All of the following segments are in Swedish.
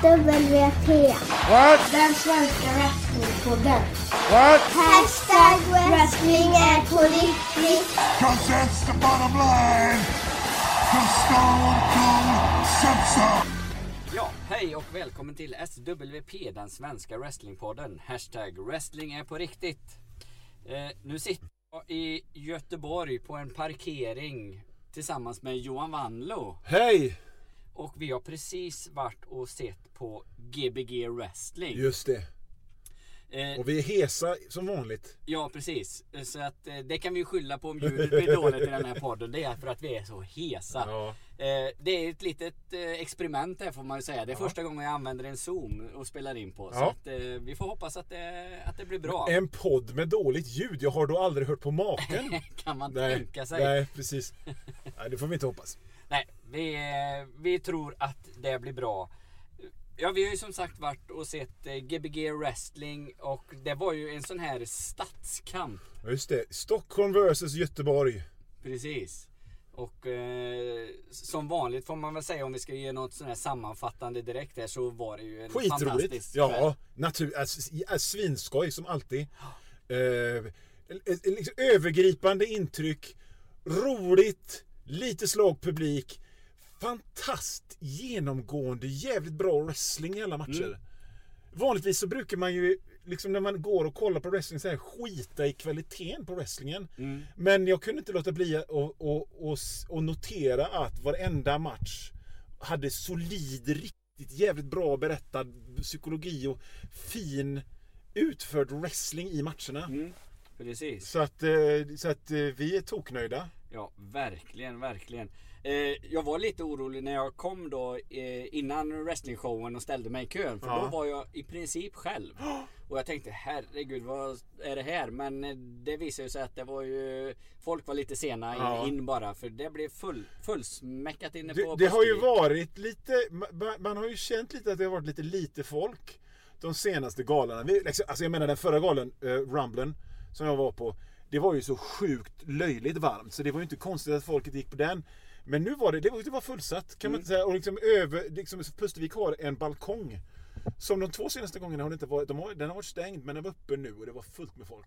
SWP. What? Den svenska wrestlingpodden. What? Hashtag wrestling är på riktigt. Cause that's the bottom line. Cause Stone Cold so. Ja, hej och välkommen till SWP, den svenska wrestlingpodden. Hashtag wrestling är på riktigt. Eh, nu sitter jag i Göteborg på en parkering tillsammans med Johan Wanlo. Hej! Och vi har precis varit och sett på Gbg wrestling. Just det. Eh, Och vi är hesa som vanligt. ja, precis. Så att eh, det kan vi skylla på om ljudet blir dåligt i den här podden. Det är för att vi är så hesa. Ja. Eh, det är ett litet eh, experiment här får man ju säga. Det är första gången jag använder en zoom och spelar in på. Så Ja. att, eh, vi får hoppas att det, att det blir bra. En podd med dåligt ljud. Jag har då aldrig hört på maken. kan man Nej, tänka sig. nej precis. Nej, det får vi inte hoppas. Vi, eh, vi tror att det blir bra. Ja, vi har ju som sagt varit och sett eh, Gbg wrestling och det var ju en sån här stadskamp. Just det. Stockholm vs Göteborg. Precis. Och eh, som vanligt får man väl säga om vi ska ge något sån här sammanfattande direkt här så var det ju en Skitroligt. fantastisk Ja, kväll. natur, alltså, äh, svinskoj som alltid. Eh, eh, liksom övergripande intryck. Roligt. Lite slag publik. Fantast genomgående jävligt bra wrestling i alla matcher. Mm. Vanligtvis så brukar man ju liksom när man går och kollar på wrestling så här, skita i kvaliteten på wrestlingen. Mm. Men jag kunde inte låta bli att och, och, och, och notera att varenda match hade solid, riktigt jävligt bra berättad psykologi och fin utförd wrestling i matcherna. Mm. Precis. Så att, eh, så att eh, vi är toknöjda. Ja, verkligen, verkligen. Eh, jag var lite orolig när jag kom då eh, innan wrestlingshowen och ställde mig i kön. För Ja. då var jag i princip själv. Och jag tänkte herregud vad är det här? Men eh, det visade sig att det var ju Folk var lite sena in, Ja. in bara för det blev full, fullsmäckat inne Det, på det på har ju varit lite, man, man har ju känt lite att det har varit lite lite folk de senaste galorna. Vi, liksom, alltså jag menar den förra galan, uh, Rumblen, som jag var på. Det var ju så sjukt löjligt varmt så det var ju inte konstigt att folket gick på den. Men nu var det, det var, det var fullsatt kan man Mm. inte säga. Och liksom över, liksom, Pustervik har en balkong. Som de två senaste gångerna har det inte varit, de har, den har varit stängd men den var öppen nu och det var fullt med folk.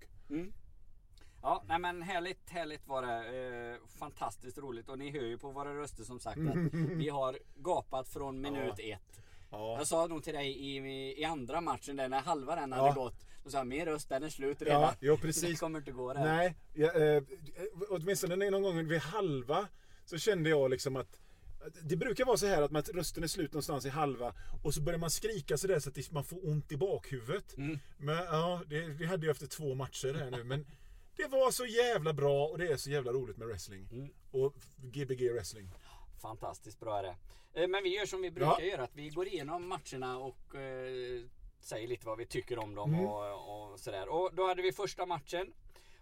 Ja, nej men härligt, härligt var det. Eh, fantastiskt roligt och ni hör ju på våra röster som sagt att vi har gapat från minut ett. Ja. Jag sa nog till dig i, i andra matchen där när halva den Ja. hade gått. Då sa jag min röst den är slut redan. Ja, ja Det precis. kommer inte gå där. Nej, jag, eh, åtminstone någon gång vid halva så kände jag liksom att det brukar vara så här att rösten är slut någonstans i halva och så börjar man skrika sådär så att man får ont i bakhuvudet. Mm. Men ja, det, det hade jag efter två matcher här nu. Men det var så jävla bra och det är så jävla roligt med wrestling. Mm. Och Gbg wrestling. Fantastiskt bra är det. Eh, Men vi gör som vi brukar Ja. göra. Att vi går igenom matcherna och eh, säger lite vad vi tycker om dem Mm. och, och sådär. Och då hade vi första matchen.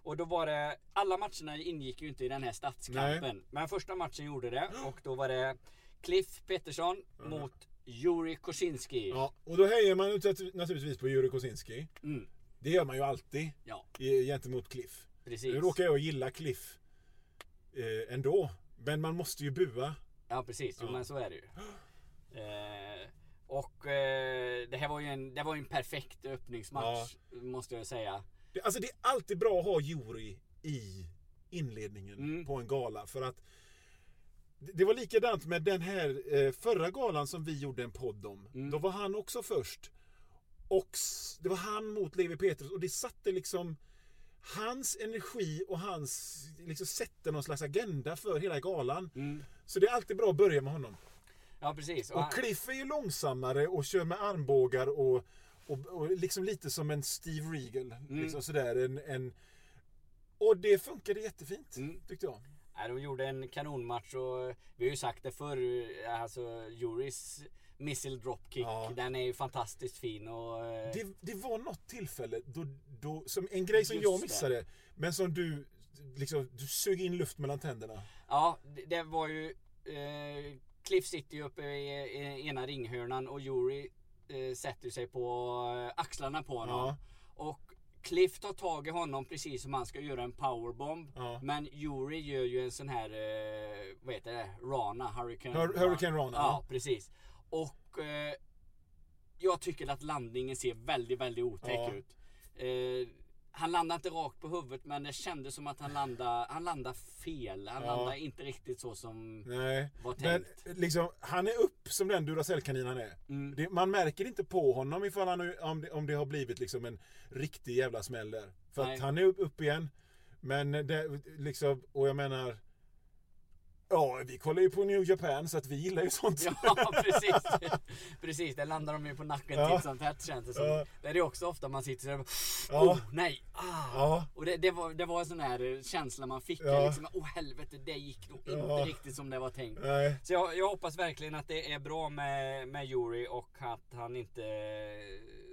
Och då var det, alla matcherna ingick ju inte i den här stadskampen. Men första matchen gjorde det och då var det Cliff Pettersson mot Juri Kosinski. Ja, och då hejar man naturligtvis på Jurij Kosinski. Mm, Det gör man ju alltid ja, gentemot Cliff. precis. Nu råkar jag gilla Cliff eh, ändå. Men man måste ju bua. Ja precis, jo, Ja. men så är det ju. Eh, och eh, det här var ju en, det var en perfekt öppningsmatch måste jag säga. Det, alltså det är alltid bra att ha jury i inledningen Mm. på en gala. För att det, var likadant med den här eh, förra galan som vi gjorde en podd om. Mm. Då var han också först. Och det var han mot Levi Petrus och det satte liksom hans energi och hans liksom sätter någon slags agenda för hela galan. Mm. Så det är alltid bra att börja med honom. Ja precis. Och Och han- Cliff är ju långsammare och kör med armbågar och, och, och liksom lite som en Steve Regal. Mm. Liksom sådär, en, en, och det funkade jättefint Mm. tyckte jag. Nej, de gjorde en kanonmatch och vi har ju sagt det förr. Alltså Juris missile dropkick. Ja. Den är ju fantastiskt fin och... eh, Det, det var något tillfälle då, då som en grej som jag det. missade. Men som du liksom, du sög in luft mellan tänderna. Ja, det, det var ju... Eh, Cliff sitter ju uppe i, i ena ringhörnan och Yuri eh, sätter sig på eh, axlarna på honom. Ja. Och Cliff tar tag i honom precis som han ska göra en powerbomb. Ja. Men Yuri gör ju en sån här, eh, vad heter det, Rana, Hurricane, Hur- Hurricane Rana, Ja, ja. precis. Och eh, jag tycker att landningen ser väldigt, väldigt otäck ut. Eh, han landade inte rakt på huvudet men det kändes som att han landade, han landade fel. Han Ja. landade inte riktigt så som Nej, var men tänkt. liksom, han är upp som den Duracell-kanin han är. Mm. Det, man märker inte på honom ifall han, om, det, om det har blivit liksom en riktig jävla smäll där. För Nej. att han är upp, upp igen. Men det, liksom, och jag menar... Ja, vi kollar ju på New Japan så att vi gillar ju sånt. Ja precis. precis, där landar de ju på nacken Ja. titt som tätt känns det som. Ja. Det är det också ofta man sitter där och Ja. oh, nej, ah. Ja. Och det, det, var, det var en sån här känsla man fick. Ja. Liksom, oh helvete, det gick nog inte riktigt som det var tänkt. Nej. Så jag, jag hoppas verkligen att det är bra med, med Yuri och att han inte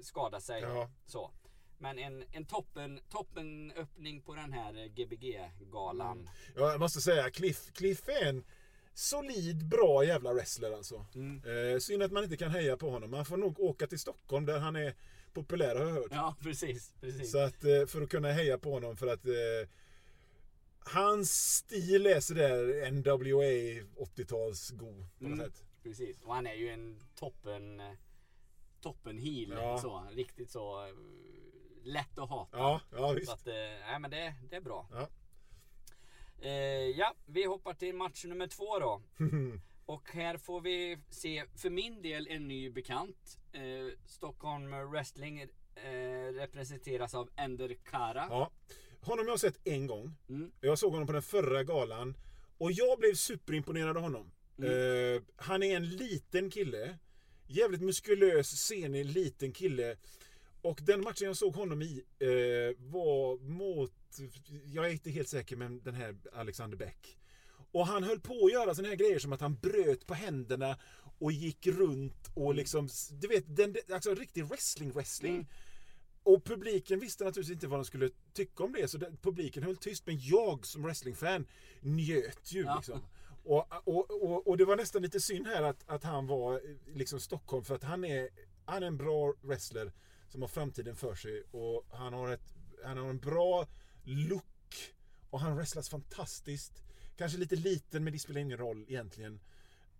skadar sig. Så. Men en, en toppen, toppen öppning på den här GBG-galan. Ja, jag måste säga, Cliff, Cliff är en solid, bra jävla wrestler alltså. Mm. Eh, synd att man inte kan heja på honom. Man får nog åka till Stockholm där han är populär har jag hört. Ja, precis. precis. Så att, eh, för att kunna heja på honom för att eh, Hans stil är sådär NWA 80-tals go på något Mm. sätt. Precis. Och han är ju en toppen eh, toppen heel. Ja. Så, riktigt så eh, lätt att hata. Ja, ja Så visst. att, eh, nej, men det, det är bra. Ja. Eh, ja, vi hoppar till match nummer två då. Och här får vi se, för min del, en ny bekant. Eh, Stockholm Wrestling eh, representeras av Ender Kara. ja. Honom har jag sett en gång. Mm. Jag såg honom på den förra galan. Och jag blev superimponerad av honom. Mm. Eh, han är en liten kille. Jävligt muskulös, senig, liten kille. Och den matchen jag såg honom i eh, var mot, jag är inte helt säker, men den här Alexander Bäck. Och han höll på att göra såna här grejer som att han bröt på händerna och gick runt och liksom, du vet, den, alltså riktig wrestling-wrestling. Mm. Och publiken visste naturligtvis inte vad de skulle tycka om det, så den, publiken höll tyst. Men jag som wrestlingfan njöt ju Ja. liksom. Och, och, och, och det var nästan lite synd här att, att han var eh, liksom Stockholm, för att han är, han är en bra wrestler som har framtiden för sig. Och han har, ett, han har en bra look. Och han wrestlas fantastiskt. Kanske lite liten, men det spelar ingen roll egentligen.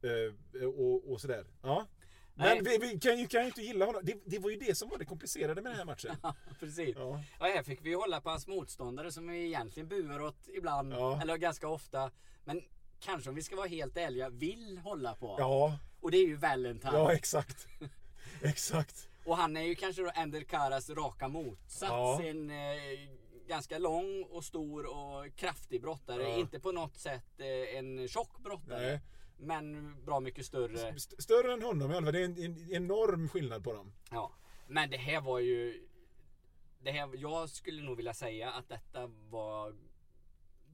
Eh, och, och sådär. Ja. Men vi, vi kan, ju, kan ju inte gilla honom. Det, det var ju det som var det komplicerade med den här matchen. Precis. Ja. Och här fick vi hålla på hans motståndare som vi egentligen buar åt ibland, Ja. eller ganska ofta. Men kanske om vi ska vara helt ärliga, vill hålla på. Ja, Och det är ju Valentine. ja exakt. exakt. Och han är ju kanske då Ender Karas raka motsats. Ja. En eh, ganska lång och stor och kraftig brottare. Ja. Inte på något sätt eh, en tjock brottare. Nej. Men bra mycket större. St- Större än honom i alla fall. Det är en, en enorm skillnad på dem. Ja. Men det här var ju... Det här, jag skulle nog vilja säga att detta var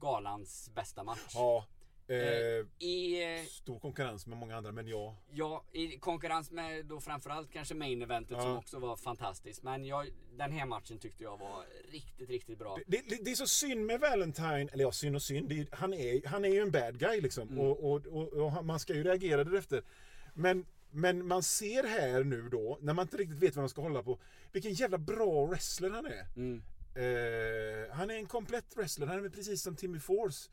galans bästa match. Ja. Eh, Eh, I, eh, stor konkurrens med många andra, men ja. ja, I konkurrens med då framförallt kanske main eventet Ja. som också var fantastiskt. Men jag, den här matchen tyckte jag var riktigt, riktigt bra. Det, det, det är så synd med Valentine, eller ja, synd och synd. Är, han, är, han är ju en bad guy liksom. Mm. Och, och, och, och man ska ju reagera därefter. Men, men man ser här nu då, när man inte riktigt vet vad man ska hålla på, vilken jävla bra wrestler han är. Mm. Eh, han är en komplett wrestler. Han är precis som Timmy Force.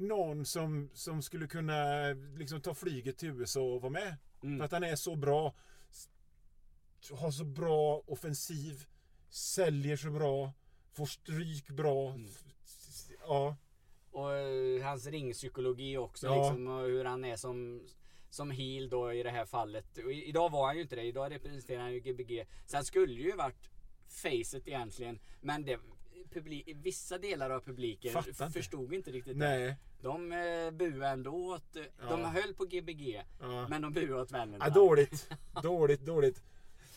Någon som, som skulle kunna liksom, ta flyget till USA och vara med. Mm. För att han är så bra. Har så bra offensiv. Säljer så bra. Får stryk bra. Mm. Ja. Och eh, hans ringpsykologi också Ja. liksom, och hur han är som som heel då i det här fallet. Och i, idag var han ju inte det. Idag representerar han ju Gbg. Så han skulle ju varit facet egentligen. Men det, publik, vissa delar av publiken Fattar förstod inte riktigt det. Nej. De eh, buade ändå åt... eh, De Ja. höll på Gbg. Ja. Men de buade åt Valentine. Ja, dåligt. dåligt, dåligt.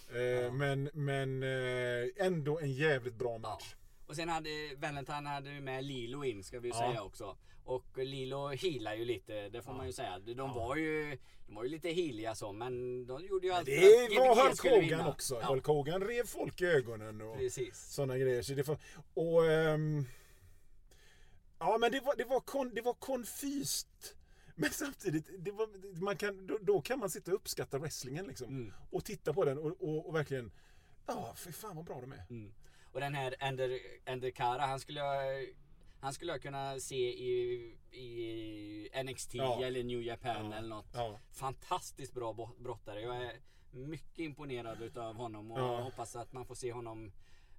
Eh, Men, men eh, ändå en jävligt bra match. Och sen hade Valentine hade med Lilo in ska vi säga också. Och Lilo healar ju lite, det får man ju säga. De var ju, de var ju lite healiga så men de gjorde ju allt för att Det var Hulk Hogan också. Ja, Hulk Hogan rev folk i ögonen. Och... precis. sådana grejer. Så det får, och, ehm, ja men det var, det var, kon, det var konfyst. Men samtidigt, det var, man kan, då, då kan man sitta och uppskatta wrestlingen liksom. Mm. Och titta på den och, och, och verkligen, ja för fan vad bra de är. Mm. Och den här Ender, Ender Kara, han skulle han skulle jag kunna se i, i NXT Ja. eller New Japan Ja. eller något. Ja. Fantastiskt bra brottare. Jag är mycket imponerad utav honom och Ja. hoppas att man får se honom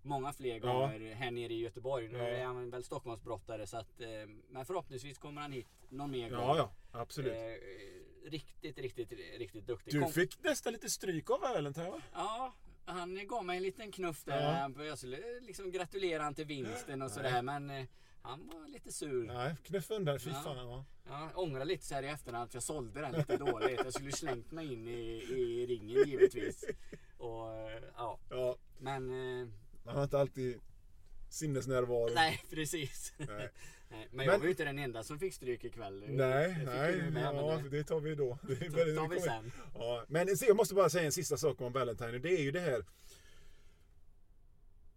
många fler Ja. gånger här nere i Göteborg. Nu Ja. är han väl Stockholmsbrottare så att, eh, men förhoppningsvis kommer han hit någon mer gång. Ja, ja, absolut. Eh, riktigt, riktigt, riktigt duktig. Du Kom- fick nästan lite stryk av Valentine va? Ja, han gav mig en liten knuff där. Ja. Jag skulle liksom gratulera han till vinsten och sådär men eh, han var lite sur. Nej, knuff undan. Fy Ja. fan. Ja. Ja, jag ångrar lite så här i efterhand att jag sålde den lite dåligt. Jag skulle slängt mig in i, i ringen givetvis. Och eh, ja, ja, men eh, man har inte alltid sinnesnärvaro. nej precis. Nej. Nej, men jag Men- var ju inte den enda som fick stryk ikväll. Nej, nej, med, men ja, det- det tar vi då. Det väldigt- tar vi sen. Ja, men se, jag måste bara säga en sista sak om Valentine. Det är ju det här.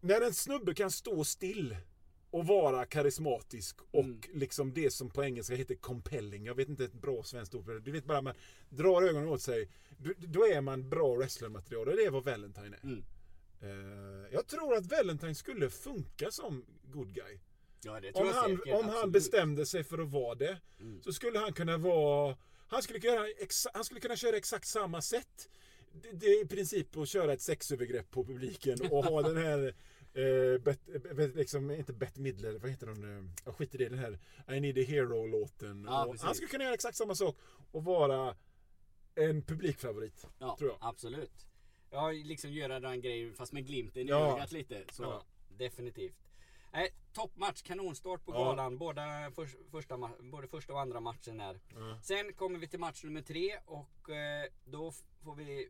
När en snubbe kan stå still och vara karismatisk och Mm. liksom det som på engelska heter compelling. Jag vet inte ett bra svenskt ord för det. Du vet bara man drar ögonen åt sig. Då- Då är man bra wrestlermaterial och det är vad Valentine är. Mm. Eh, jag tror att Valentine skulle funka som good guy. Ja, det Om han, säkert, om han bestämde sig för att vara det Mm. så skulle han kunna vara... Han skulle kunna, exa, han skulle kunna köra exakt samma sätt. Det, det är i princip att köra ett sexövergrepp på publiken och ha den här... Eh, bet, eh, liksom, inte Bette Midler, vad heter hon? Eh, Jag skiter i det, den här I need a hero-låten. Ja, precis. han skulle kunna göra exakt samma sak och vara en publikfavorit. Ja, tror jag. absolut. Ja, liksom göra den grejen fast med glimten i Ja. ögat lite. Så Ja. definitivt. Nej, toppmatch, kanonstart på Ja. galan. Båda för, första, både första och andra matchen här. Ja. Sen kommer vi till match nummer tre och eh, då får vi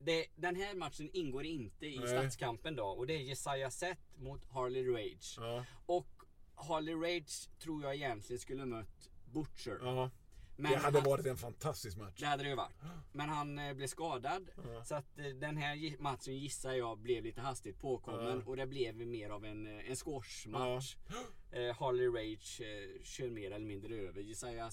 det, den här matchen ingår inte i Nej. stadskampen då och det är Jesaja Seth mot Harley Rage. Ja, Och Harley Rage tror jag egentligen skulle mött Butcher. ja. Men det hade han- varit en fantastisk match. det hade det ju varit. Men han eh, blev skadad. Ja. Så att eh, den här matchen gissar jag blev lite hastigt påkommen. Ja. Och det blev mer av en, eh, en squashmatch. Eh, Harley Rage eh, kör mer eller mindre över gissar jag.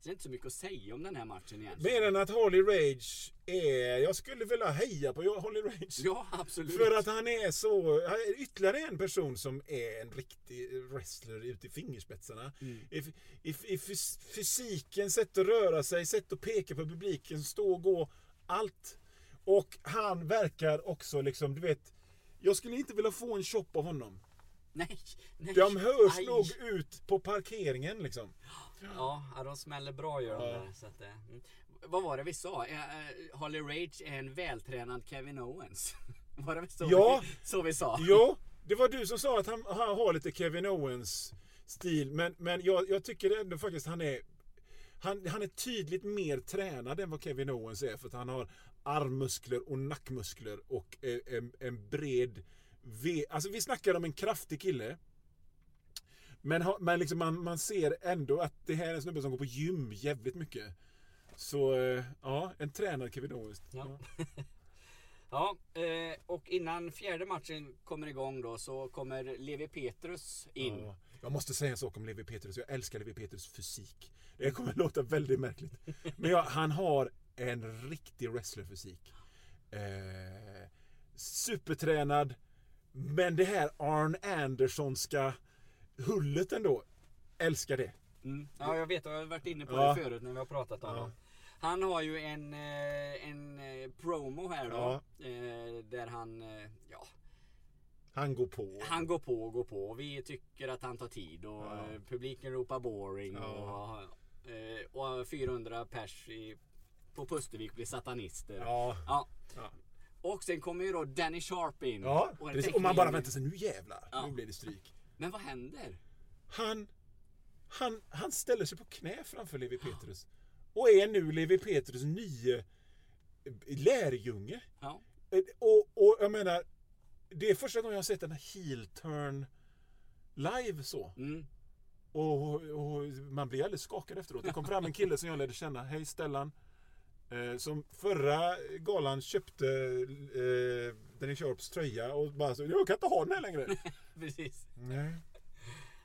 Så. Det är inte så mycket att säga om den här matchen egentligen. Mer än att Harley Rage är... Jag skulle vilja heja på Harley Rage. Ja, absolut. För att han är så... Han är ytterligare en person som är en riktig wrestler ute i fingerspetsarna. Mm. I, i, I fys- fysiken, sätt att röra sig, sätt att peka på publiken, stå och gå. Allt. Och han verkar också liksom, du vet... Jag skulle inte vilja få en chop av honom. Nej, nej. De hörs Aj. nog ut på parkeringen liksom. Ja, de smäller bra gör de där. Så att, eh, mm. Vad var det vi sa? Eh, eh, Harley Rage är en vältränad Kevin Owens. Var det så, Ja. vi, så vi sa? Ja, det var du som sa att han, han har lite Kevin Owens stil. Men, men jag, jag tycker ändå faktiskt han är han, han är tydligt mer tränad än vad Kevin Owens är. För att han har armmuskler och nackmuskler och eh, en, en bred V. Alltså vi snackar om en kraftig kille. Men, men liksom man, man ser ändå att det här är en snubbe som går på gym jävligt mycket. Så eh, ja, en tränad Kevin Owens. Ja. Ja, eh, och innan fjärde matchen kommer igång då så kommer Levi Petrus in. Ja, jag måste säga en sak om Levi Petrus. Jag älskar Levi Petrus fysik. Det kommer låta väldigt märkligt. Men ja, han har en riktig wrestlerfysik. Eh, supertränad. Men det här Arn Andersonska hullet ändå. Älskar det. Mm. Ja, jag vet, jag har varit inne på Ja. det förut när vi har pratat om Ja. dem. Han har ju en, eh, en eh, promo här då. Ja. Eh, där han, ja, Han går på. han går på och går på. Vi tycker att han tar tid och Ja. publiken ropar boring. Ja. Och, och 400 pers i, på Pustervik blir satanister. Ja. Och sen kommer ju då Danny Sharp in. Ja, Och. Och man bara väntar sig, nu jävlar. Nu blir det stryk. Men vad händer? Han, han, han ställer sig på knä framför Levi Petrus. Och är nu Levi Petrus nye lärjunge. Ja. Eh, Och, och jag menar, det är första gången jag har sett en heel turn live så. Mm. Och, och man blir alldeles skakad efteråt. Det kom fram en kille som jag lärde känna. Hej Stellan. Eh, som förra galan köpte eh, Danny Sharps tröja och bara så, jag kan inte ha den här längre. Precis. Nej.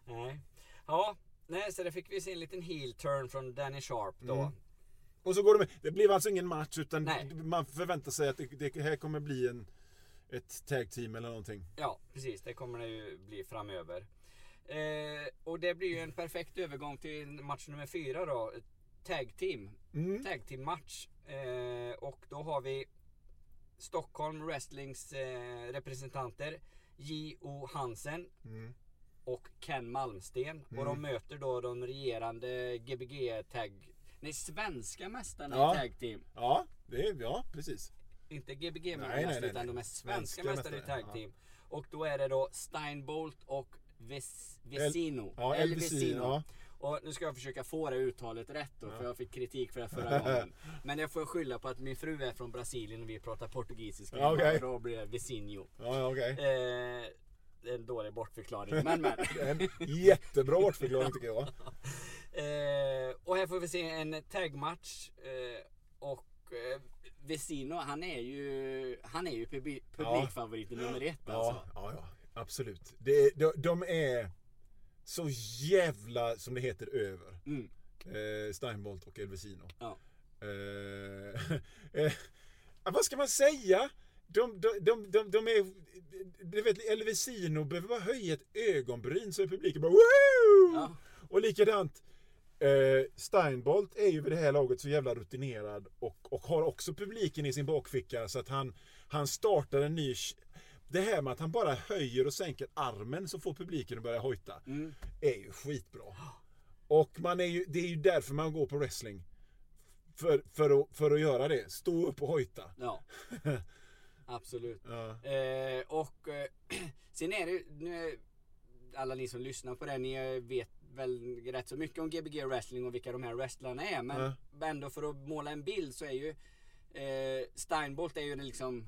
Nej. Ja, nej, så det fick vi se en liten heel turn från Danny Sharp då. Mm. Och så går de Det blev alltså ingen match utan Nej. man förväntar sig att det, det här kommer bli en, ett tag team eller någonting. Ja, precis. Det kommer det ju bli framöver. Eh, och det blir ju en perfekt övergång till match nummer fyra då. Tag team. Mm. Tag team match. Eh, och då har vi Stockholm Wrestlings eh, representanter J.O. Hansen Mm. och Ken Malmsten. Och de möter då de regerande Gbg tag... Nej, svenska mästarna Ja. i tag team. Ja, det är, ja precis. Inte Gbg mästare utan de är svenska mästare i tag ja. team. Och då är det då Steinbolt och Ves, Vesino. ja, El Vesino, Vesino. ja. Och nu ska jag försöka få det uttalet rätt då, för jag fick kritik för det förra gången. Men jag får skylla på att min fru är från Brasilien och vi pratar portugisiska. Ja. Och då blir det Vesinho. Ja, ja, okej. Eh, det är en dålig bortförklaring, men men. En jättebra bortförklaring tycker jag. Eh, och här får vi se en tagmatch. Eh, och eh, Vesino, han är ju, han är ju publi- publikfavoriten nummer ett Ja, alltså. ja, ja absolut. Det, de, de är så jävla, som det heter, över. Mm. Eh, Steinbolt och Elvesino. Ja. Eh, eh, vad ska man säga? De, de, de, de, de är... Du vet, Elvesino behöver bara höja ett ögonbryn så är publiken bara Woo! Ja. Och likadant eh, Steinbolt är ju vid det här laget så jävla rutinerad och, och har också publiken i sin bakficka så att han, han startar en ny... Det här med att han bara höjer och sänker armen så får publiken att börja hojta. Mm. Är ju skitbra. Och man är ju, det är ju därför man går på wrestling. För, för, att, för att göra det. Stå upp och hojta. Ja. Absolut. Ja. Eh, och eh, sen är det nu är, alla ni som lyssnar på det, ni vet väl rätt så mycket om Gbg wrestling och vilka de här wrestlarna är. Men ändå för att måla en bild så är ju eh, Steinbolt är ju liksom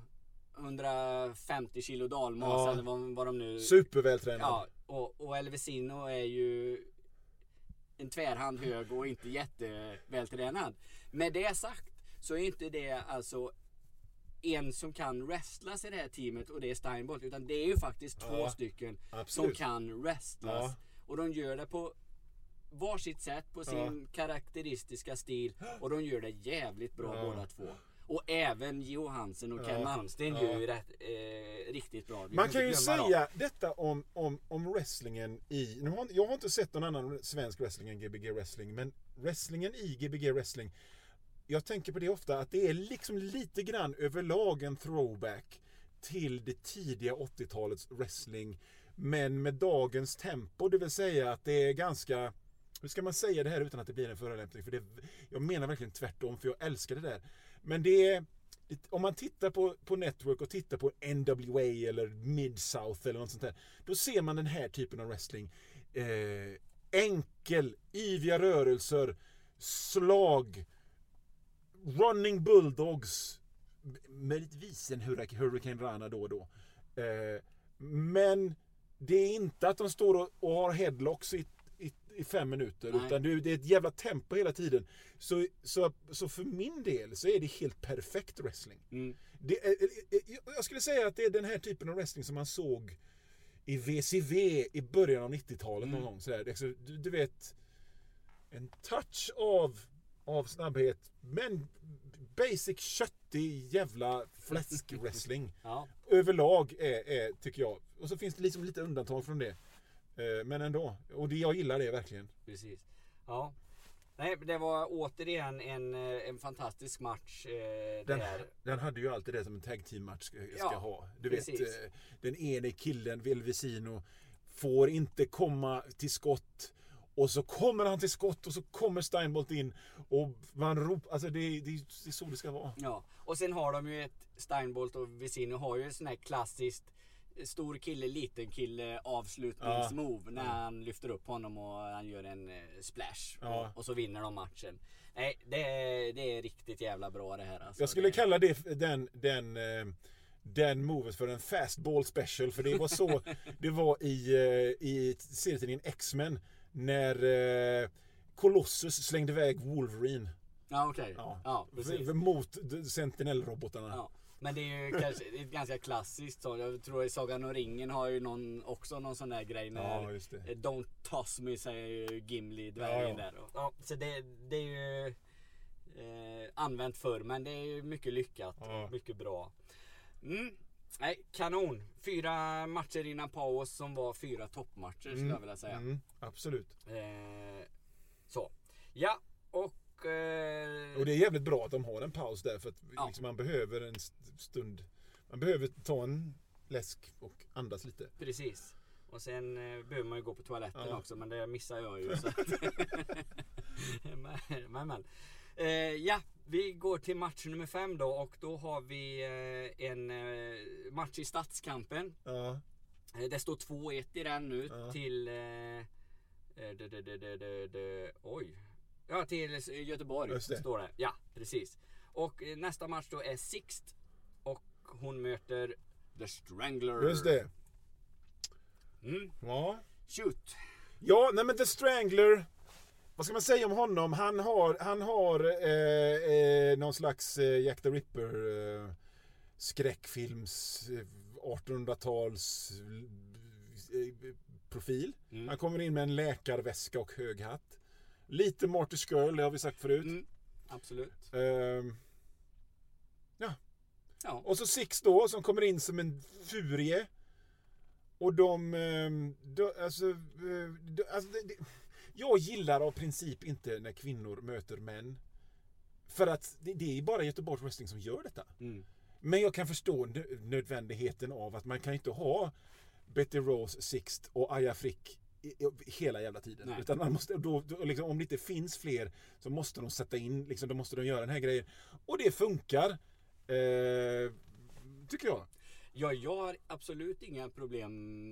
150 kilo dalmas Ja. eller vad, vad de nu... Supervältränad. Ja, och, och Elvesino är ju en tvärhand hög och inte jättevältränad. Med det sagt så är inte det alltså en som kan wrestlas i det här teamet och det är Steinbolt. Utan det är ju faktiskt två Ja, stycken som absolut. kan wrestlas. Ja. Och de gör det på varsitt sätt, på sin karaktäristiska stil. Och de gör det jävligt bra Ja. båda två. Och även Johansen och Ken. Malmsten gör ju rätt, eh, riktigt bra. Vi Man kan ju glömma dem. säga detta om, om, om wrestlingen i... Nu har, jag har inte sett någon annan svensk wrestling än Gbg wrestling. Men wrestlingen i Gbg wrestling. Jag tänker på det ofta att det är liksom lite grann överlag en throwback till det tidiga 80-talets wrestling. Men med dagens tempo. Det vill säga att det är ganska... Hur ska man säga det här utan att det blir en förolämpning? För det, jag menar verkligen tvärtom för jag älskar det där. Men det är... Om man tittar på, på Network och tittar på NWA eller Mid-South eller något sånt där. Då ser man den här typen av wrestling. Eh, enkel, yviga rörelser, slag, running bulldogs. Möjligtvis en Hurricane Rana då och då. Eh, men det är inte att de står och, och har headlocks i, i, fem minuter. Nej. Utan det, det är ett jävla tempo hela tiden. Så, så, så för min del så är det helt perfekt wrestling. Mm. Det, är- jag skulle säga att det är den här typen av wrestling som man såg i VCV i början av 90-talet någon gång. Sådär. Alltså, du, du vet, en touch av, av snabbhet, men basic köttig jävla fläsk-wrestling. Ja. Överlag är, är, tycker jag. Och så finns det liksom lite undantag från det. Eh, Men ändå. Och det, jag gillar det verkligen. Precis. Ja. Nej, det var återigen en, eh, en fantastisk match. Eh, Den, den hade ju alltid det som en tag team match ska, Ja, ha. Du precis. vet, eh, den ene killen, Velvesino, får inte komma till skott. Och så kommer han till skott och så kommer Steinbolt in och man ropar, alltså det, det, det är så det ska vara. Ja. Och sen har de ju ett Steinbolt och Vesino har ju ett sån här klassiskt stor kille, liten kille avslutningsmove när han lyfter upp honom och han gör en eh, splash. Ja. Och, och så vinner de matchen. Nej, det är, det är riktigt jävla bra det här alltså. Jag skulle det, kalla det, den, den, eh, den movet för en fastball special. För det var så det var i, eh, i serietidningen X-Men. När Colossus slängde iväg Wolverine. Ja okej. Ja, Ja, precis. v- mot Sentinel-robotarna. Ja. Men det är ju kanske det är ett ganska klassiskt så. Jag tror i Sagan om ringen har ju någon, också någon sån där grej när Ja, just det. Don't toss me säger ju Gimli, dvärgen Ja, ja. där. Och, Ja, så det, det är ju eh, använt förr men det är ju mycket lyckat. Ja. Mycket bra. Mm. Nej, kanon. Fyra matcher innan paus som var fyra toppmatcher skulle jag vilja säga. Mm, absolut. Eh, så. Ja, och Och... Eh, Och det är jävligt bra att de har en paus där för att Ja. liksom, man behöver en st- stund. Man behöver ta en läsk och andas lite. Precis. Och sen eh, behöver man ju gå på toaletten Ja. också men det missar jag ju. Så att, men, men, men. Eh, ja, vi går till match nummer fem då och då har vi eh, en eh, match i Stadskampen. Ja, Eh, Det står 2-1 i den nu Ja. till... Det, det, det, oj. Ja, till Göteborg Just det. står det. Ja, precis. Och eh, nästa match då är Sixt. Och hon möter The Strangler. just det. Mm. Ja. Shoot. Ja, nej men The Strangler. Vad ska man säga om honom? Han har, han har eh, eh, någon slags eh, Jack the Ripper eh, skräckfilms eh, 1800-tals eh, profil. Mm. Han kommer in med en läkarväska och hög hatt. Lite Marty Skrull, det har vi sagt förut. Mm. Absolut. Ehm, Ja. och så Six då som kommer in som en furie. Och de... ehm, de alltså, eh, de, alltså det, jag gillar av princip inte när kvinnor möter män. För att det, det är bara Göteborgs Wrestling som gör detta. Mm. Men jag kan förstå nö- nödvändigheten av att man kan inte ha Betty Rose, Sixt och Aya Frick hela jävla tiden. Nej. Utan man måste, då, då, liksom, om det inte finns fler så måste de sätta in, liksom, då måste de göra den här grejen. Och det funkar. Eh, tycker jag. Ja, jag har absolut inga problem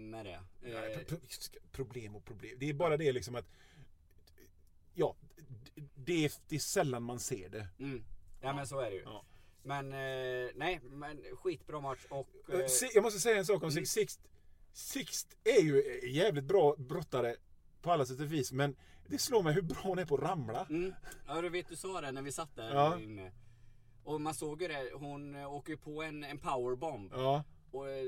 med det. Eh, pro- pro- problem och problem. Det är bara det liksom att Ja, det är, det är sällan man ser det. mm. Ja men så är det ju. Ja. Men eh, nej, men skitbra match och... Eh, Eh, Jag måste säga en sak om Mm. Sixt. Sixt. Är ju jävligt bra brottare på alla sätt och vis. Men det slår mig hur bra hon är på att ramla. mm. Ja du vet du sa det när vi satt där Ja. inne. Och man såg ju det, hon åker på en, en powerbomb. Ja, Och eh,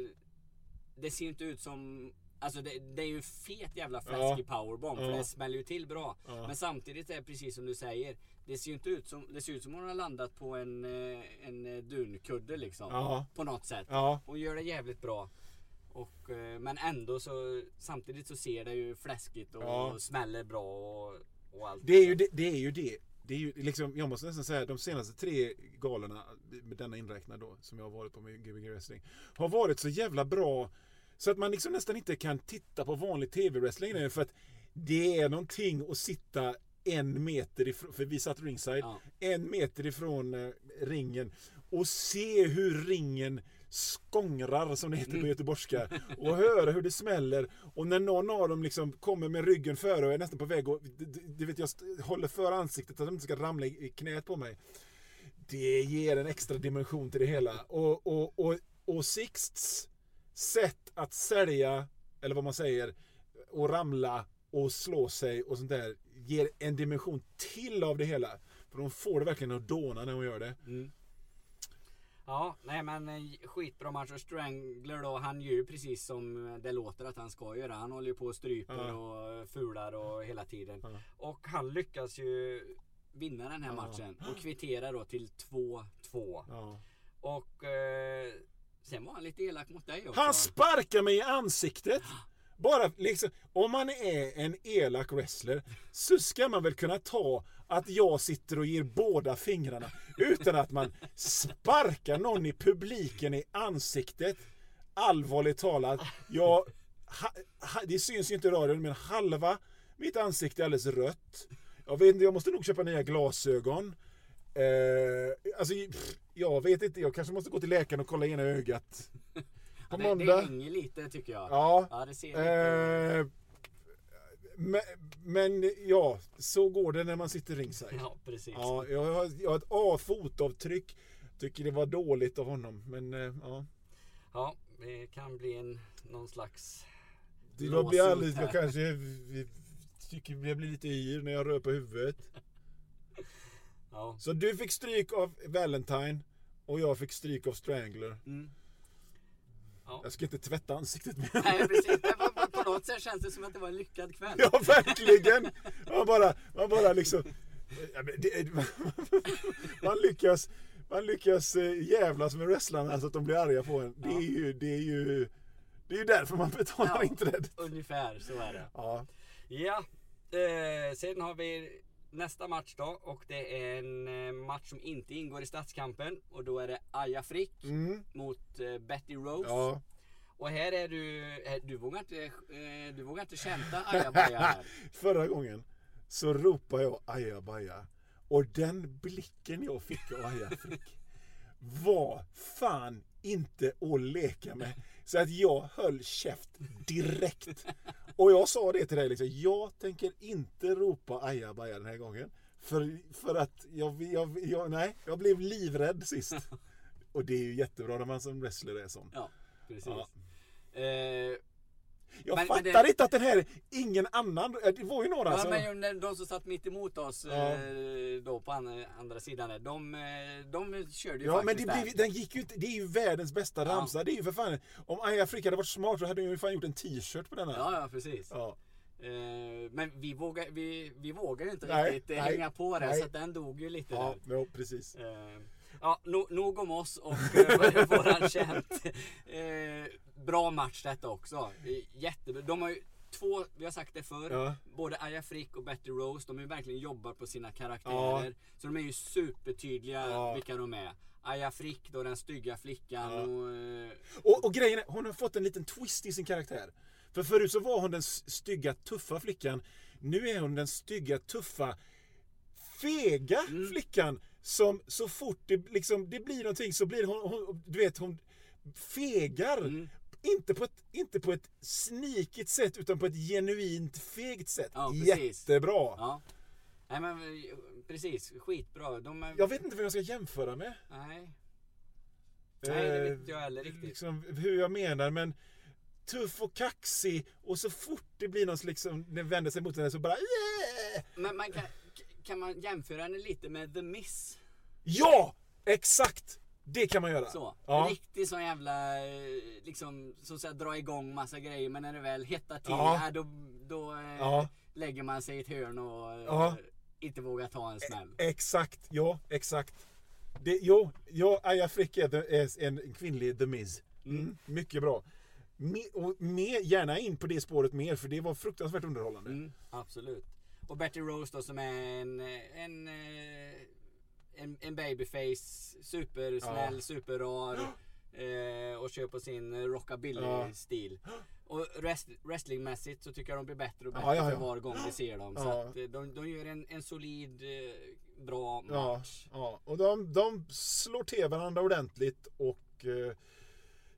det ser inte ut som... Alltså det, det är ju en fet jävla Ja. fläskig powerbomb för Ja. det smäller ju till bra. Ja. Men samtidigt är det precis som du säger. Det ser ju inte ut som, det ser ut som hon har landat på en, eh, en dunkudde liksom. Ja. På något sätt. ja, Hon gör det jävligt bra. Och, eh, men ändå så samtidigt så ser det ju fläskigt och, Ja. smäller bra och, och allt. det är ju det. det, är ju det. Det är ju liksom, jag måste nästan säga de senaste tre galorna, med denna inräknad då, som jag har varit på med Gbg Wrestling, har varit så jävla bra så att man liksom nästan inte kan titta på vanlig tv-wrestling längre för att det är någonting att sitta en meter ifrån, för vi satt ringside, Ja. en meter ifrån eh, ringen och se hur ringen skångrar som det heter på göteborgska och höra hur det smäller och när någon av dem liksom kommer med ryggen före och är nästan på väg och du vet jag håller för ansiktet så att de inte ska ramla i knät på mig. Det ger en extra dimension till det hela och, och, och, och Sixts sätt att sälja eller vad man säger och ramla och slå sig och sånt där ger en dimension till av det hela. För de får det verkligen att dåna när de gör det. Mm. Ja, nej men eh, skitbra match och Strangler då, han gör ju precis som det låter att han ska göra. Han håller ju på och stryper Ja. och fular och hela tiden. Ja. Och han lyckas ju vinna den här matchen och kvittera då till 2-2. Ja. Och eh, sen var han lite elak mot dig också. Han sparkar mig i ansiktet. Bara liksom, om man är en elak wrestler så ska man väl kunna ta att jag sitter och ger båda fingrarna utan att man sparkar någon i publiken i ansiktet. Allvarligt talat, jag, ha, ha, det syns ju inte i radion men halva mitt ansikte är alldeles rött. Jag vet inte, jag måste nog köpa nya glasögon. Eh, alltså, pff, jag vet inte, jag kanske måste gå till läkaren och kolla ena ögat. På det, måndag. det hänger lite tycker jag. Ja. Ja, det ser lite... Eh, men, men ja, så går det när man sitter ringside. Ja, precis. Ja, jag har, jag har ett A-fotavtryck. Tycker det var dåligt av honom. Men eh, ja. Ja, det kan bli en, någon slags... Det blir alldeles, jag kanske vi, tycker jag blir lite yr när jag rör på huvudet. Ja. Så du fick stryk av Valentine och jag fick stryk av Strangler. Mm. Ja. Jag ska inte tvätta ansiktet mer. Nej, precis. Något sätt känns det som att det var en lyckad kväll. Ja, verkligen! Man bara, man bara liksom... Man lyckas, man lyckas eh, jävlas med wrestlarna så att de blir arga på en. Det är ju, det är ju, det är ju därför man betalar Ja. internet. Ungefär så är det. Ja. Ja, eh, sen har vi nästa match då och det är en eh, match som inte ingår i stadskampen och då är det Aja Frick Mm. mot eh, Betty Rose. Ja. Och här är du, du vågar inte, eh, du vågar inte kämpa ajabaja här. Förra gången så ropade jag ajabaja. Och den blicken jag fick av Aja fick var fan inte att leka med. Så att jag höll käft direkt. Och jag sa det till dig liksom, jag tänker inte ropa ajabaja den här gången. För, för att jag, jag, jag, nej, jag blev livrädd sist. Och det är ju jättebra när man som wrestler är sån. Ja, precis. Ja. Eh, Jag Men- men fattar det- inte att den här, ingen annan, det var ju några ja, som... men de, som satt mitt emot oss Ja. eh, då på andra, sidan där, de, eh, de körde ju Ja men faktiskt det, där. blev, den gick ju inte, det är ju världens bästa Ja. ramsa. Det är ju för fan, om Aja Frick hade varit smart så hade hon ju fan gjort en t-shirt på den här. Ja, ja precis. Ja. Eh, men vi vågar, vi, vi vågar ju inte Nej, riktigt eh, nej, hänga på det nej. så den dog ju lite Ja, där. ja, precis. Eh, ja, no, nog om oss och eh, våran känt. Eh, bra match detta också. Jättebra. De har ju två, vi har sagt det förr, Ja. både Aya Frick och Betty Rose, de har ju verkligen jobbat på sina karaktärer. Så de är ju supertydliga Ja. vilka de är. Aya Frick då, den stygga flickan Ja. och... eh, Och, och grejen är, hon har fått en liten twist i sin karaktär. För förut så var hon den stygga, tuffa flickan. Nu är hon den stygga, tuffa, fega Mm. flickan. Som så fort det, liksom, det blir någonting så blir hon, hon du vet, hon fegar. Mm. Inte, på ett, inte på ett snikigt sätt utan på ett genuint fegt sätt. Ja. Jättebra. Ja. Nej men eh, precis, skitbra. De är... Jag vet inte vad jag ska jämföra med. Nej. Nej, det vet Eh, inte jag heller riktigt. Liksom, hur jag menar, men tuff och kaxig och så fort det blir någon liksom, den vänder sig mot henne så bara yeah! Men man kan, kan man jämföra henne lite med The Miss? Ja! Exakt! Det kan man göra. Så. Ja. Riktigt sån jävla, eh, liksom, så att säga, dra igång massa grejer. Men när det väl hettar till, Ja. ja. då, då eh, Ja. lägger man sig i ett hörn och eh, Ja. inte vågar ta en smäll. Exakt, ja, exakt. Det, jo, ja, Aya Frick är, en kvinnlig The Miz. Mm, mycket bra. Me, och med, gärna in på det spåret mer, för det var fruktansvärt underhållande. Mm, absolut. Och Betty Rose då som är en, en, eh, en, en babyface, supersnäll, Ja. superrar. Eh, och kör på sin Ja. rockabilly-stil. Och rest, wrestlingmässigt så tycker jag de blir bättre och bättre Ja, ja, för ja. var gång vi ser dem. Så Ja. att eh, de, de gör en, en solid, eh, bra Ja, match. ja. och de, de slår till varandra ordentligt och eh,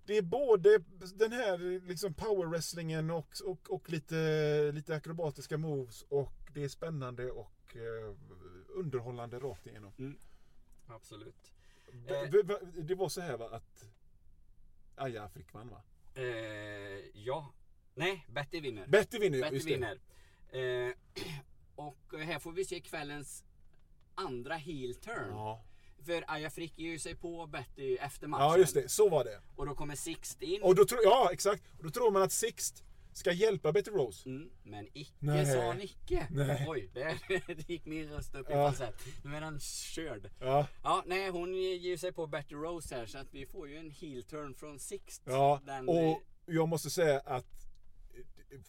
det är både den här liksom powerwrestlingen och, och, och lite, lite akrobatiska moves och det är spännande och eh, underhållande rakt igenom. Absolut. B- Eh. Det var så här va, att Aja fick vann va? Eh, ja. Nej, Betty vinner. Betty vinner, Betty det. vinner. Eh, och här får vi se kvällens andra heel turn. Ja. För Aja Frick ger ju sig på Betty efter matchen. ja, just det. Så var det. Och då kommer Sixt in. Och då tror, ja, exakt. Och då tror man att Sixt ska hjälpa Betty Rose. Mm, men icke Nej. sa Nicke. Nej. Oj, det, det gick min röst upp i Ja. falsett. Nu är han körd. Ja, Ja, nej hon ger sig på Betty Rose här så att vi får ju en heel turn från Sixt. ja. Den, och jag måste säga att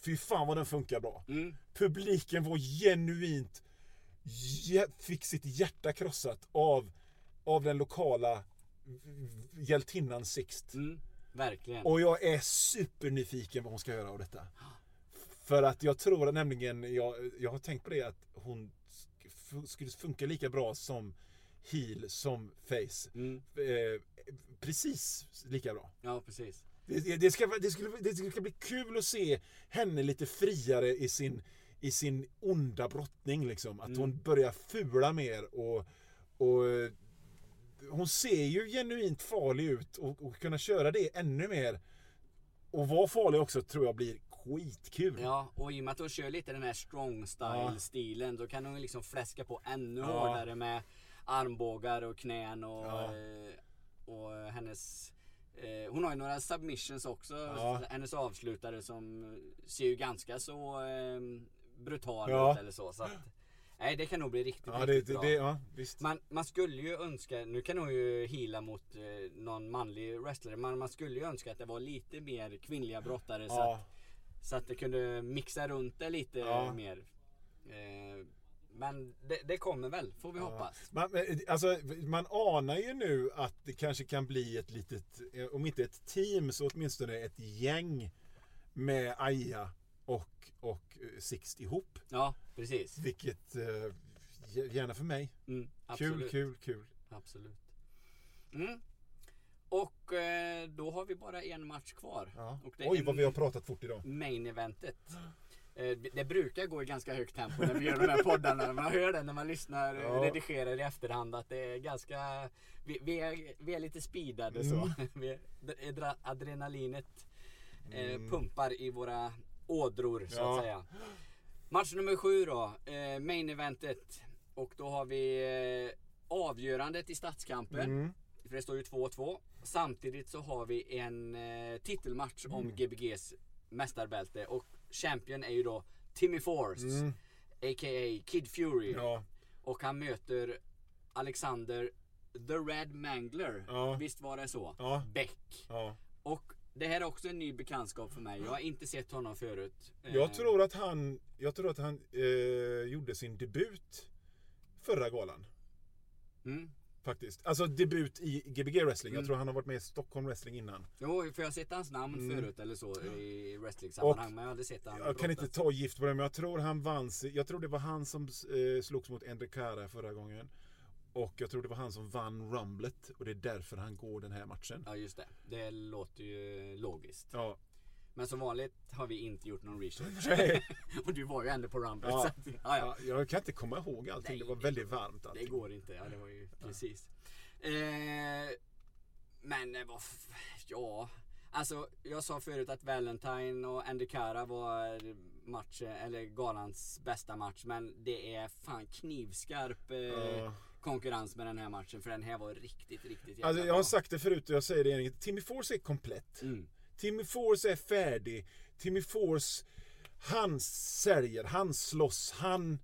fy fan vad den funkar bra. Mm, Publiken var genuint fick sitt hjärta krossat av, av den lokala hjältinnan Sixt. mm, verkligen. Och jag är supernyfiken vad hon ska göra av detta. För att jag tror nämligen, jag, jag har tänkt på det att hon sk- skulle funka lika bra som heel som face. Mm, Eh, precis lika bra. ja, precis. Det, det, ska, det, skulle, det ska bli kul att se henne lite friare i sin, i sin onda brottning. Liksom. Att Mm. hon börjar fula mer. Och, och Hon ser ju genuint farlig ut och, och kunna köra det ännu mer. Och vara farlig också tror jag blir skitkul. Ja, och i och med att hon kör lite den här strong style stilen då kan hon liksom fläska på ännu Ja. hårdare med armbågar och knän och, Ja. eh, och hennes eh, hon har ju några submissions också. Ja. Hennes avslutare som ser ju ganska så eh, brutal Ja. ut eller så. så att, nej, det kan nog bli riktigt, Ja, riktigt det, bra. det, ja visst. Man, man skulle ju önska, nu kan hon ju hila mot eh, någon manlig wrestler, men man skulle ju önska att det var lite mer kvinnliga brottare så, Ja. att, så att det kunde mixa runt det lite Ja. mer. Eh, Men det, det kommer väl, får vi hoppas. Man, alltså, man anar ju nu att det kanske kan bli ett litet, eh, om inte ett team så åtminstone ett gäng med Aja och, och eh, Sixt ihop. Ja, precis. Vilket, eh, gärna för mig. Mm, Kul, kul, kul. Absolut. Mm. Och eh, då har vi bara en match kvar. Ja. Och Oj, vad vi har pratat fort idag. main eventet. Eh, Det brukar gå i ganska högt tempo när vi gör de här poddarna. Man hör det när man lyssnar, eh, Ja. redigerar i efterhand att det är ganska... Vi, vi, är, vi är lite speedade så. Mm. Vi är, adrenalinet eh, pumpar i våra ådror så Ja. att säga. Match nummer sju då, eh, main eventet. Och då har vi eh, avgörandet i stadskampen. Mm. För det står ju 2-2. Samtidigt så har vi en eh, titelmatch Mm. om Gbgs mästarbälte. Och champion är ju då Timmy Force. Mm. A.k.a. Kid Fury. Ja, Och han möter Alexander The Red Mangler. Ja. Visst var det så? Ja. Beck. ja. Och det här är också en ny bekantskap för mig. Jag har inte sett honom förut. Eh, Jag tror att han, jag tror att han eh, gjorde sin debut förra galan. Mm. Faktiskt. Alltså debut i Gbg wrestling. Jag Mm. tror han har varit med i Stockholm wrestling innan. Jo, för jag har sett hans namn Mm. förut eller så i wrestling-sammanhang. Men jag hade sett han Jag kan inte ta gift på det men jag tror han vann. Jag tror det var han som eh, slogs mot Endrekara förra gången. Och jag tror det var han som vann Rumblet. Och det är därför han går den här matchen. Ja, just det. Det låter ju logiskt. Ja. Men som vanligt har vi inte gjort någon research. Och du var ju ändå på Rumble. Ja. Så ja, ja. Ja, jag kan inte komma ihåg allting. Nej, det var det- väldigt varmt Det allting. går inte. Ja, det var ju precis. Eh, men eh, vad... Ja. Alltså, jag sa förut att Valentine och Andy Cara var match, eller galans bästa match. Men det är fan knivskarp eh, Ja. Konkurrens med den här matchen. För den här var riktigt, riktigt jävla Alltså, jag har sagt det förut och jag säger det igen. Timmy Force är komplett. Mm. Timmy Force är färdig. Timmy Force, han säljer, han slåss, han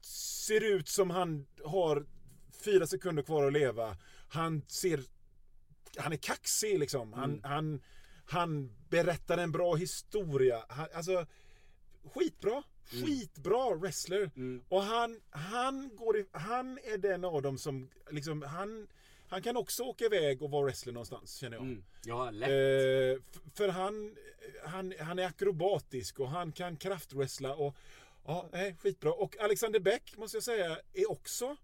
ser ut som han har fyra sekunder kvar att leva. Han ser, han är kaxig liksom. Han, Mm. han, han berättar en bra historia. Han, alltså, skitbra. Skitbra wrestler. Mm. Och han, han, går i, han är den av dem som, liksom, han, han kan också åka iväg och vara wrestler någonstans känner jag. Mm. Ja, lätt. Eh, för han, han, han är akrobatisk och han kan kraftwrestla och ja, nej, skitbra. Och Alexander Beck måste jag säga är också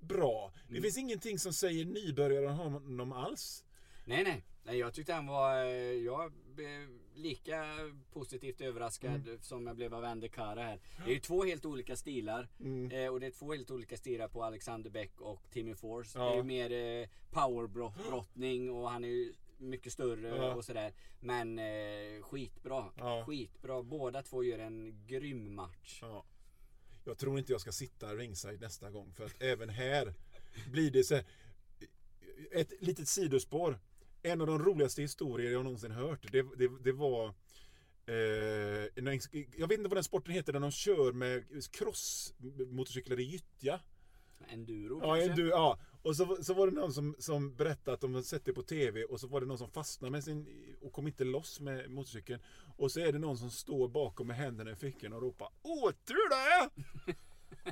bra. Det Mm. finns ingenting som säger nybörjare om honom alls. Nej, nej. Nej jag tyckte han var... eh, Jag blev lika positivt överraskad Mm. som jag blev av Andy Cara här. Det är ju två helt olika stilar. Mm. Eh, och det är två helt olika stilar på Alexander Beck och Timmy Force. Ja. Det är ju mer eh, powerbrottning och han är ju mycket större Ja. och sådär. Men eh, skitbra. Ja. Skitbra. Båda två gör en grym match. Ja. Jag tror inte jag ska sitta ringside nästa gång för att även här blir det så här, Ett litet sidospår. En av de roligaste historier jag någonsin hört. Det, det, det var eh, en- Jag vet inte vad den sporten heter där de kör med crossmotorcyklar i gyttja. Enduro Ja, kanske? du, ja. Och så, så var det någon som, som berättade att de hade sett det på TV och så var det någon som fastnade med sin och kom inte loss med motorcykeln. Och så är det någon som står bakom med händerna i fickorna och ropar Åter det!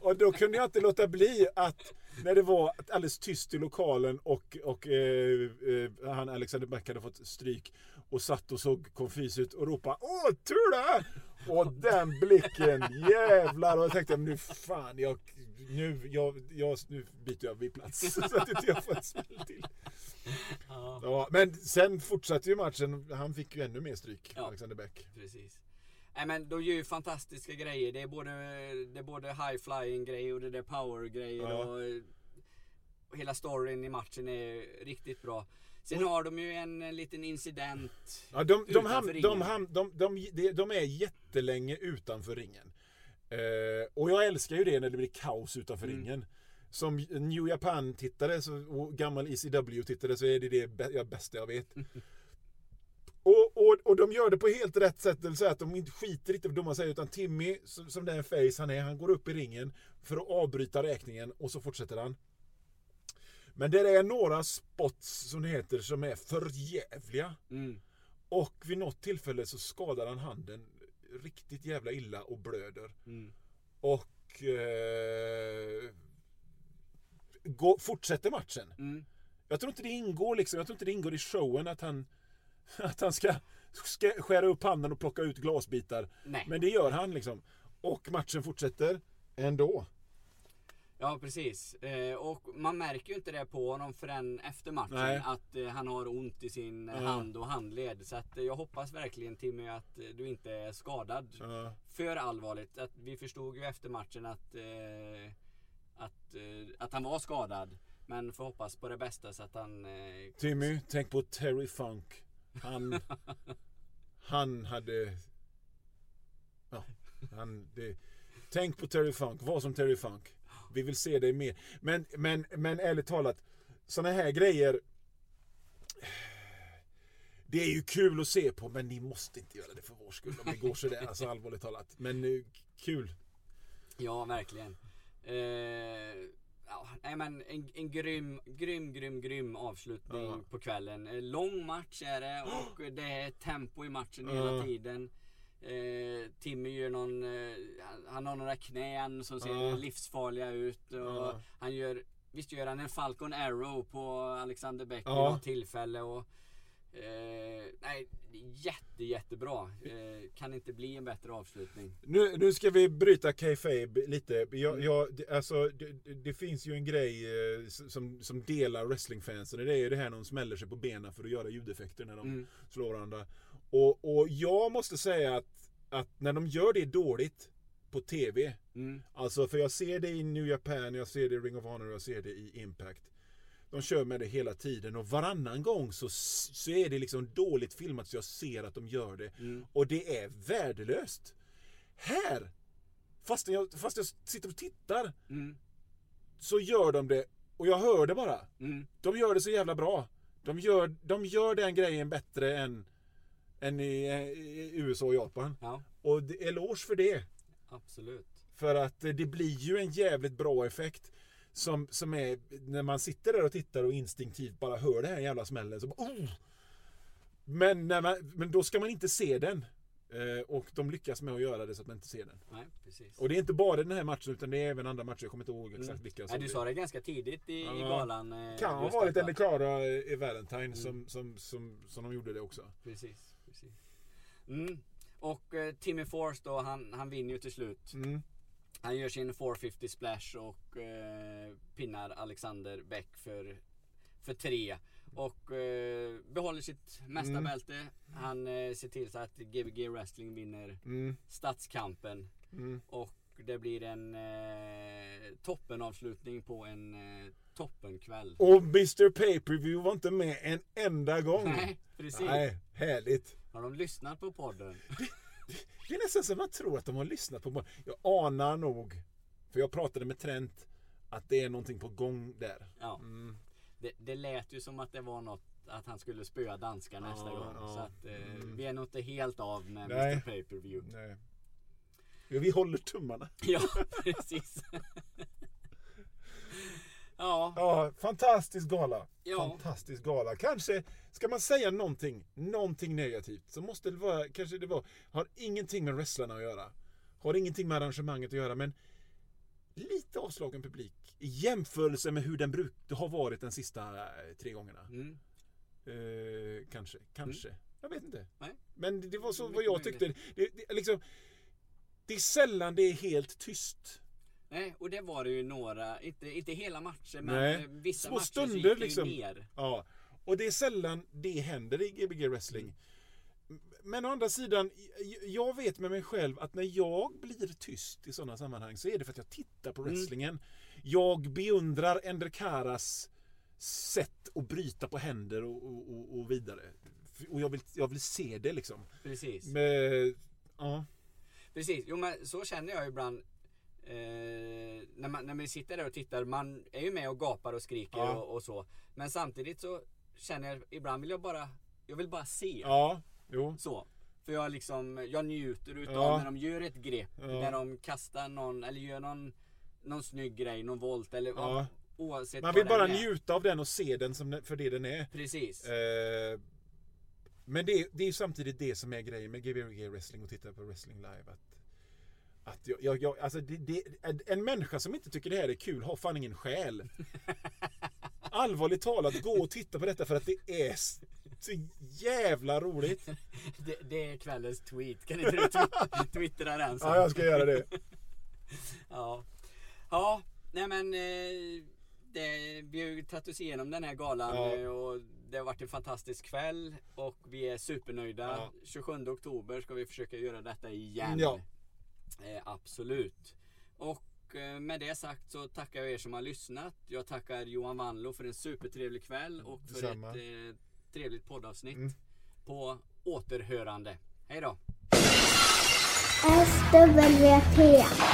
Och då kunde jag inte låta bli att när det var alldeles tyst i lokalen och, och eh, eh, han Alexander Beck hade fått stryk och satt och såg konfys ut och ropade Åter det! Och den blicken, jävlar! Och jag tänkte nu fan, jag, nu, jag, jag, nu byter jag vid plats så att inte jag får en smäll till. Ja, Ja, men sen fortsatte ju matchen. Han fick ju ännu mer stryk, Ja. Alexander Beck. precis. Nej men de gör ju fantastiska grejer. Det är både, det är både high flying grejer och det är power grejer. Ja. Och, och hela storyn i matchen är riktigt bra. Sen har de ju en, en liten incident Ja, de, de, ham, de, ham, de, de, de, är jättelänge utanför ringen. Eh, och jag älskar ju det när det blir kaos utanför Mm. ringen. Som New Japan-tittare och gammal ECW-tittare så är det det jag bästa jag vet. Och, och, och de gör det på helt rätt sätt, det vill säga att de inte skiter inte vad domaren säger utan Timmy, som, den face han är, han går upp i ringen för att avbryta räkningen och så fortsätter han. Men det är några spots som det heter som är förjävliga. Mm. Och vid något tillfälle så skadar han handen riktigt jävla illa och blöder. Mm. Och och eh, gå, fortsätter matchen. Mm. Jag tror inte det ingår liksom, jag tror inte det ingår i showen att han, att han ska, ska skära upp handen och plocka ut glasbitar. Nej. Men det gör han liksom. Och matchen fortsätter ändå. Ja precis. Eh, och man märker ju inte det på honom förrän efter matchen. Nej. Att eh, han har ont i sin Ja. hand och handled. Så att, eh, jag hoppas verkligen Timmy att eh, du inte är skadad. Ja. För allvarligt. Att vi förstod ju efter matchen att, eh, att, eh, att han var skadad. Men får hoppas på det bästa så att han... Timmy, tänk på Terry Funk. Han, han hade... Ja, han... Det, tänk på Terry Funk, var som Terry Funk. Vi vill se dig mer. Men, men, men ärligt talat, såna här grejer... Det är ju kul att se på, men ni måste inte göra det för vår skull om det går sådär, alltså allvarligt talat. Men eh, kul. Ja, verkligen. Eh, ja, nej men en, en grym, grym, grym, grym avslutning Ja. på kvällen. Eh, lång match är det och det är tempo i matchen Ja. hela tiden. Eh, Timmy gör någon, eh, han- har några knän som ser Ja. livsfarliga ut. Och. Han gör, visst gör han en Falcon Arrow på Alexander Beck vid något tillfälle. Och, eh, nej, jätte, jättebra. Eh, kan inte bli en bättre avslutning. Nu, nu ska vi bryta kayfabe lite. Jag, jag, det- alltså, det, det- finns ju en grej eh, som, som delar wrestlingfansen. Det är ju det här när de smäller sig på benen för att göra ljudeffekter när de Mm. slår varandra. Och, och jag måste säga att, att när de gör det dåligt på TV. Mm. Alltså för jag ser det i New Japan, jag ser det i Ring of Honor och jag ser det i Impact. De kör med det hela tiden och varannan gång så, så är det liksom dåligt filmat så jag ser att de gör det. Mm. Och det är värdelöst. Här, fast jag, fast jag sitter och tittar, Mm. så gör de det och jag hör det bara. Mm. De gör det så jävla bra. De gör, de gör den grejen bättre än, än i, i USA och Japan. Ja, Och det, eloge för det. absolut. För att det blir ju en jävligt bra effekt. Som, som är när man sitter där och tittar och instinktivt bara hör det här jävla smällen. Så bara, oh! men, man, men då ska man inte se den. Eh, och de lyckas med att göra det så att man inte ser den. Nej, precis. Och det är inte bara den här matchen utan det är även andra matcher. Jag kommer inte ihåg exakt Mm. vilka. Nej, som du det- sa det ganska tidigt i, i Ja. galan. eh, kan ha varit eller Klara i Valentine som, som, som, som de gjorde det också. Precis, precis. Mm. Och eh, Timmy Force då, han, han vinner ju till slut. Mm. Han gör sin 450 splash och eh, pinnar Alexander Beck för, för tre. Och eh, behåller sitt mästarbälte. Han eh, ser till så att Gbg Wrestling vinner Mm. stadskampen. Mm. Och det blir en eh, toppenavslutning på en eh, toppenkväll. Och Mr Pay-Per-View var inte med en enda gång. Nej, precis. Nej, härligt. Har de lyssnat på podden? Det är nästan som man tror att de har lyssnat på Jag anar nog, för jag pratade med Trent, att det är någonting på gång där. Ja. Mm. Det, det lät ju som att det var något att han skulle spöa danskar nästa Ja, gång. ja. Så att eh, Mm. vi är nog inte helt av med Nej. Mr Pay-Per-View. Nej. Ja, vi håller tummarna. Ja, precis. ja, Ja, fantastisk gala. Ja. Fantastisk gala. Kanske, ska man säga någonting, någonting negativt, så måste det vara, kanske det var, har ingenting med wrestlarna att göra. Har ingenting med arrangemanget att göra, men lite avslagen publik i jämförelse med hur den brukar ha varit den sista eh, tre gångerna. mm. Eh, kanske, kanske. Jag vet inte. Nej. Men det- var så vad jag tyckte. Det, det, liksom, det är sällan det är helt tyst. Nej, och det var det ju några, inte, inte hela matcher men Nej. vissa Små matcher så stunder gick det ju liksom. ner. Ja. Och det är sällan det händer i Gbg wrestling. Men å andra sidan, jag vet med mig själv att när jag blir tyst i sådana sammanhang så är det för att jag tittar på Mm. wrestlingen. Jag beundrar Ender Karas sätt att bryta på händer och, och, och, och vidare. Och jag vill, jag vill se det liksom. Precis. Men, ja. Precis, jo men så känner jag ibland eh, när, man, när man sitter där och tittar. Man är ju med och gapar och skriker Ja. och, och så. Men samtidigt så känner jag ibland vill jag bara, jag vill bara se. Ja, jo. Så. För jag liksom, jag njuter utav Ja. när de gör ett grepp. Ja. När de kastar någon, eller gör någon, någon snygg grej, någon volt eller Ja. oavsett Man vill bara njuta av den och se den som, för det den är. Precis. Eh, men det, det är ju samtidigt det som är grejen med Gbg wrestling och titta på wrestling live. Att, att jag, jag, jag alltså det, det, en- människa som inte tycker det här är kul har fan ingen själ. Allvarligt talat, gå och titta på detta för att det är så jävla roligt. Det, det är kvällens tweet. Kan inte du twi- twittra den sen? Ja, jag ska göra det. Ja, ja nej men eh, det, vi har ju tagit oss igenom den här galan Ja. eh, och det har varit en fantastisk kväll och vi är supernöjda. Ja. 27 oktober ska vi försöka göra detta igen. Ja. Eh, absolut. Och eh, med det sagt så tackar jag er som har lyssnat. Jag tackar Johan Wanlo för en supertrevlig kväll och för Detsamma. ett eh, trevligt poddavsnitt. Mm. På återhörande. Hej då! SWT.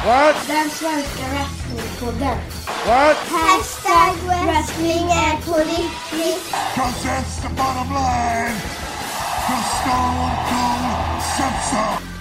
What? Den svenska wrestlingpodden. What? Hashtag wrestling är på riktigt. Cause that's the bottom line. Cause Stone Cold so.